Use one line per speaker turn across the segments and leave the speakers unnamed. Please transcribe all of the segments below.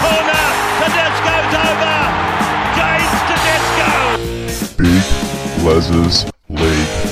corner. Tedesco's over. James Tedesco. Big Les's League.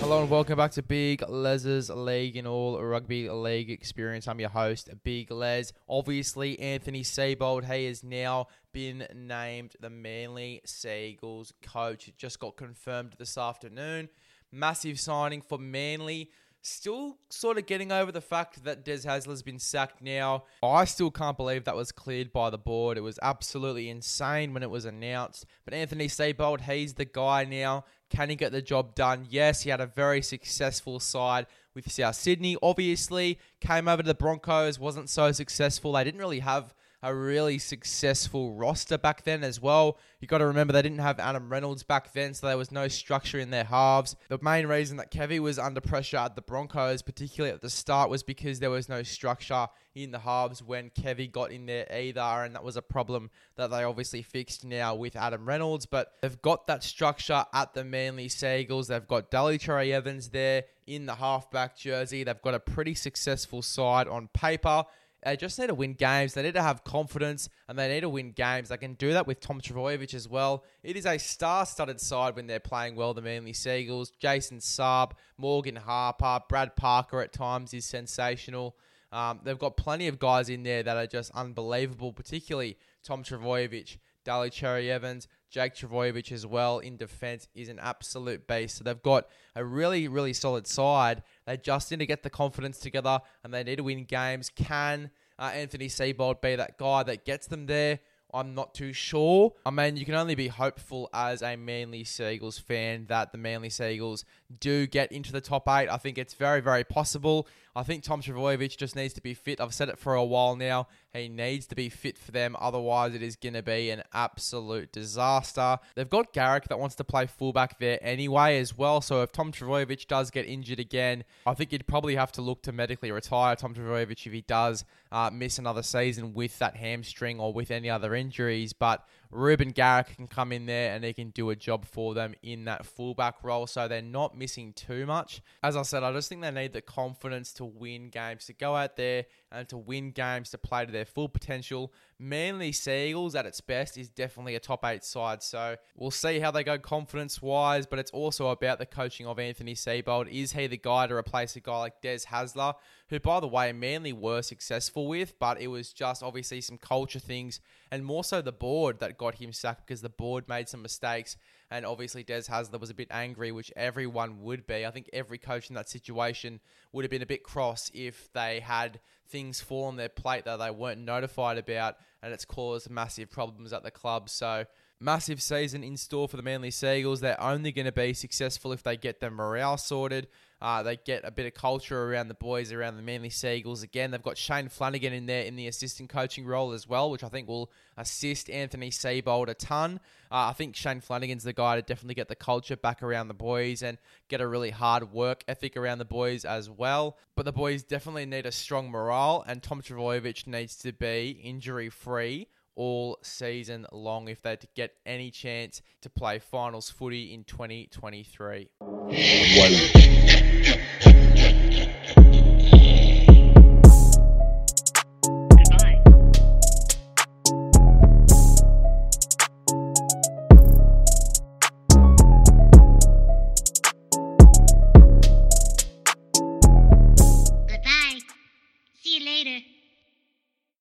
Hello and welcome back to Big Les's League and all rugby league experience. I'm your host, Big Les. Obviously, Anthony Seibold. He has now been named the Manly Sea Eagles coach. It just got confirmed this afternoon. Massive signing for Manly. Still sort of getting over the fact that Des Hasler's been sacked now. I still can't believe that was cleared by the board. It was absolutely insane when it was announced. But Anthony Seibold, he's the guy now. Can he get the job done? Yes, he had a very successful side with South Sydney. Obviously, came over to the Broncos, wasn't so successful. They didn't really have a really successful roster back then as well. You got to remember they didn't have Adam Reynolds back then, so there was no structure in their halves. The main reason that Kevy was under pressure at the Broncos, particularly at the start, was because there was no structure in the halves when Kevy got in there either, and that was a problem that they obviously fixed now with Adam Reynolds. But they've got that structure at the Manly Sea Eagles. They've got Daly Cherry Evans there in the halfback jersey. They've got a pretty successful side on paper. They just need to win games. They need to have confidence and they need to win games. They can do that with Tom Trbojevic as well. It is a star studded side when they're playing well, the Manly Sea Eagles. Jason Saab, Morgan Harper, Brad Parker at times is sensational. Um, they've got plenty of guys in there that are just unbelievable, particularly Tom Trbojevic, Daly Cherry Evans, Jake Trbojevic as well in defence is an absolute beast. So they've got a really, really solid side. They just need to get the confidence together and they need to win games. Can uh, Anthony Seibold be that guy that gets them there? I'm not too sure. I mean, you can only be hopeful as a Manly Sea Eagles fan that the Manly Sea Eagles do get into the top eight. I think it's very, very possible. I think Tom Trbojevic just needs to be fit. I've said it for a while now. He needs to be fit for them. Otherwise, it is going to be an absolute disaster. They've got Garrick that wants to play fullback there anyway as well. So if Tom Trbojevic does get injured again, I think you'd probably have to look to medically retire Tom Trbojevic if he does uh, miss another season with that hamstring or with any other injuries. But Reuben Garrick can come in there and he can do a job for them in that fullback role. So they're not missing too much. As I said, I just think they need the confidence to win games, to go out there and to win games, to play to their full potential. Manly Sea Eagles at its best is definitely a top eight side. So we'll see how they go confidence wise, but it's also about the coaching of Anthony Seibold. Is he the guy to replace a guy like Des Hasler, who, by the way, Manly were successful with, but it was just obviously some culture things and more so the board that got him sacked because the board made some mistakes. And obviously, Des Hasler was a bit angry, which everyone would be. I think every coach in that situation would have been a bit cross if they had things fall on their plate that they weren't notified about, and it's caused massive problems at the club. So, massive season in store for the Manly Sea Eagles. They're only going to be successful if they get their morale sorted. Uh, they get a bit of culture around the boys, around the Manly Sea Eagles. Again, they've got Shane Flanagan in there in the assistant coaching role as well, which I think will assist Anthony Seibold a ton. Uh, I think Shane Flanagan's the guy to definitely get the culture back around the boys and get a really hard work ethic around the boys as well. But the boys definitely need a strong morale, and Tom Trbojevic needs to be injury free all season long if they get any chance to play finals footy in 2023.